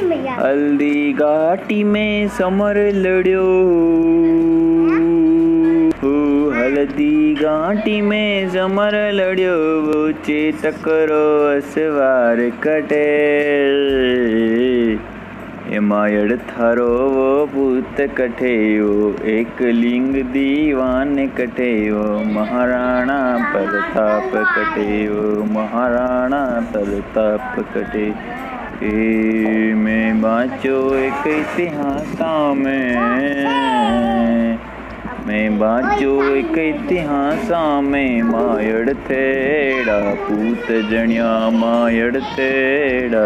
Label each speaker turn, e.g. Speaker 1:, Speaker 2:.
Speaker 1: हल्दी घाटी में समर लड़ियो। हो, हल्दी घाटी में समर लड़ियो, वो चेतक रो असवार कटे। एमायड़ थारो वो पूत कठेयो एक लिंग दीवान कठेयो महाराणा प्रताप कठेयो महाराणा प्रताप कटे। ए बाँचो एक इतिहासा में, मैं बाचो एक इतिहास में, मायड़ थेड़ा पूत जनिया मायड़ थेड़ा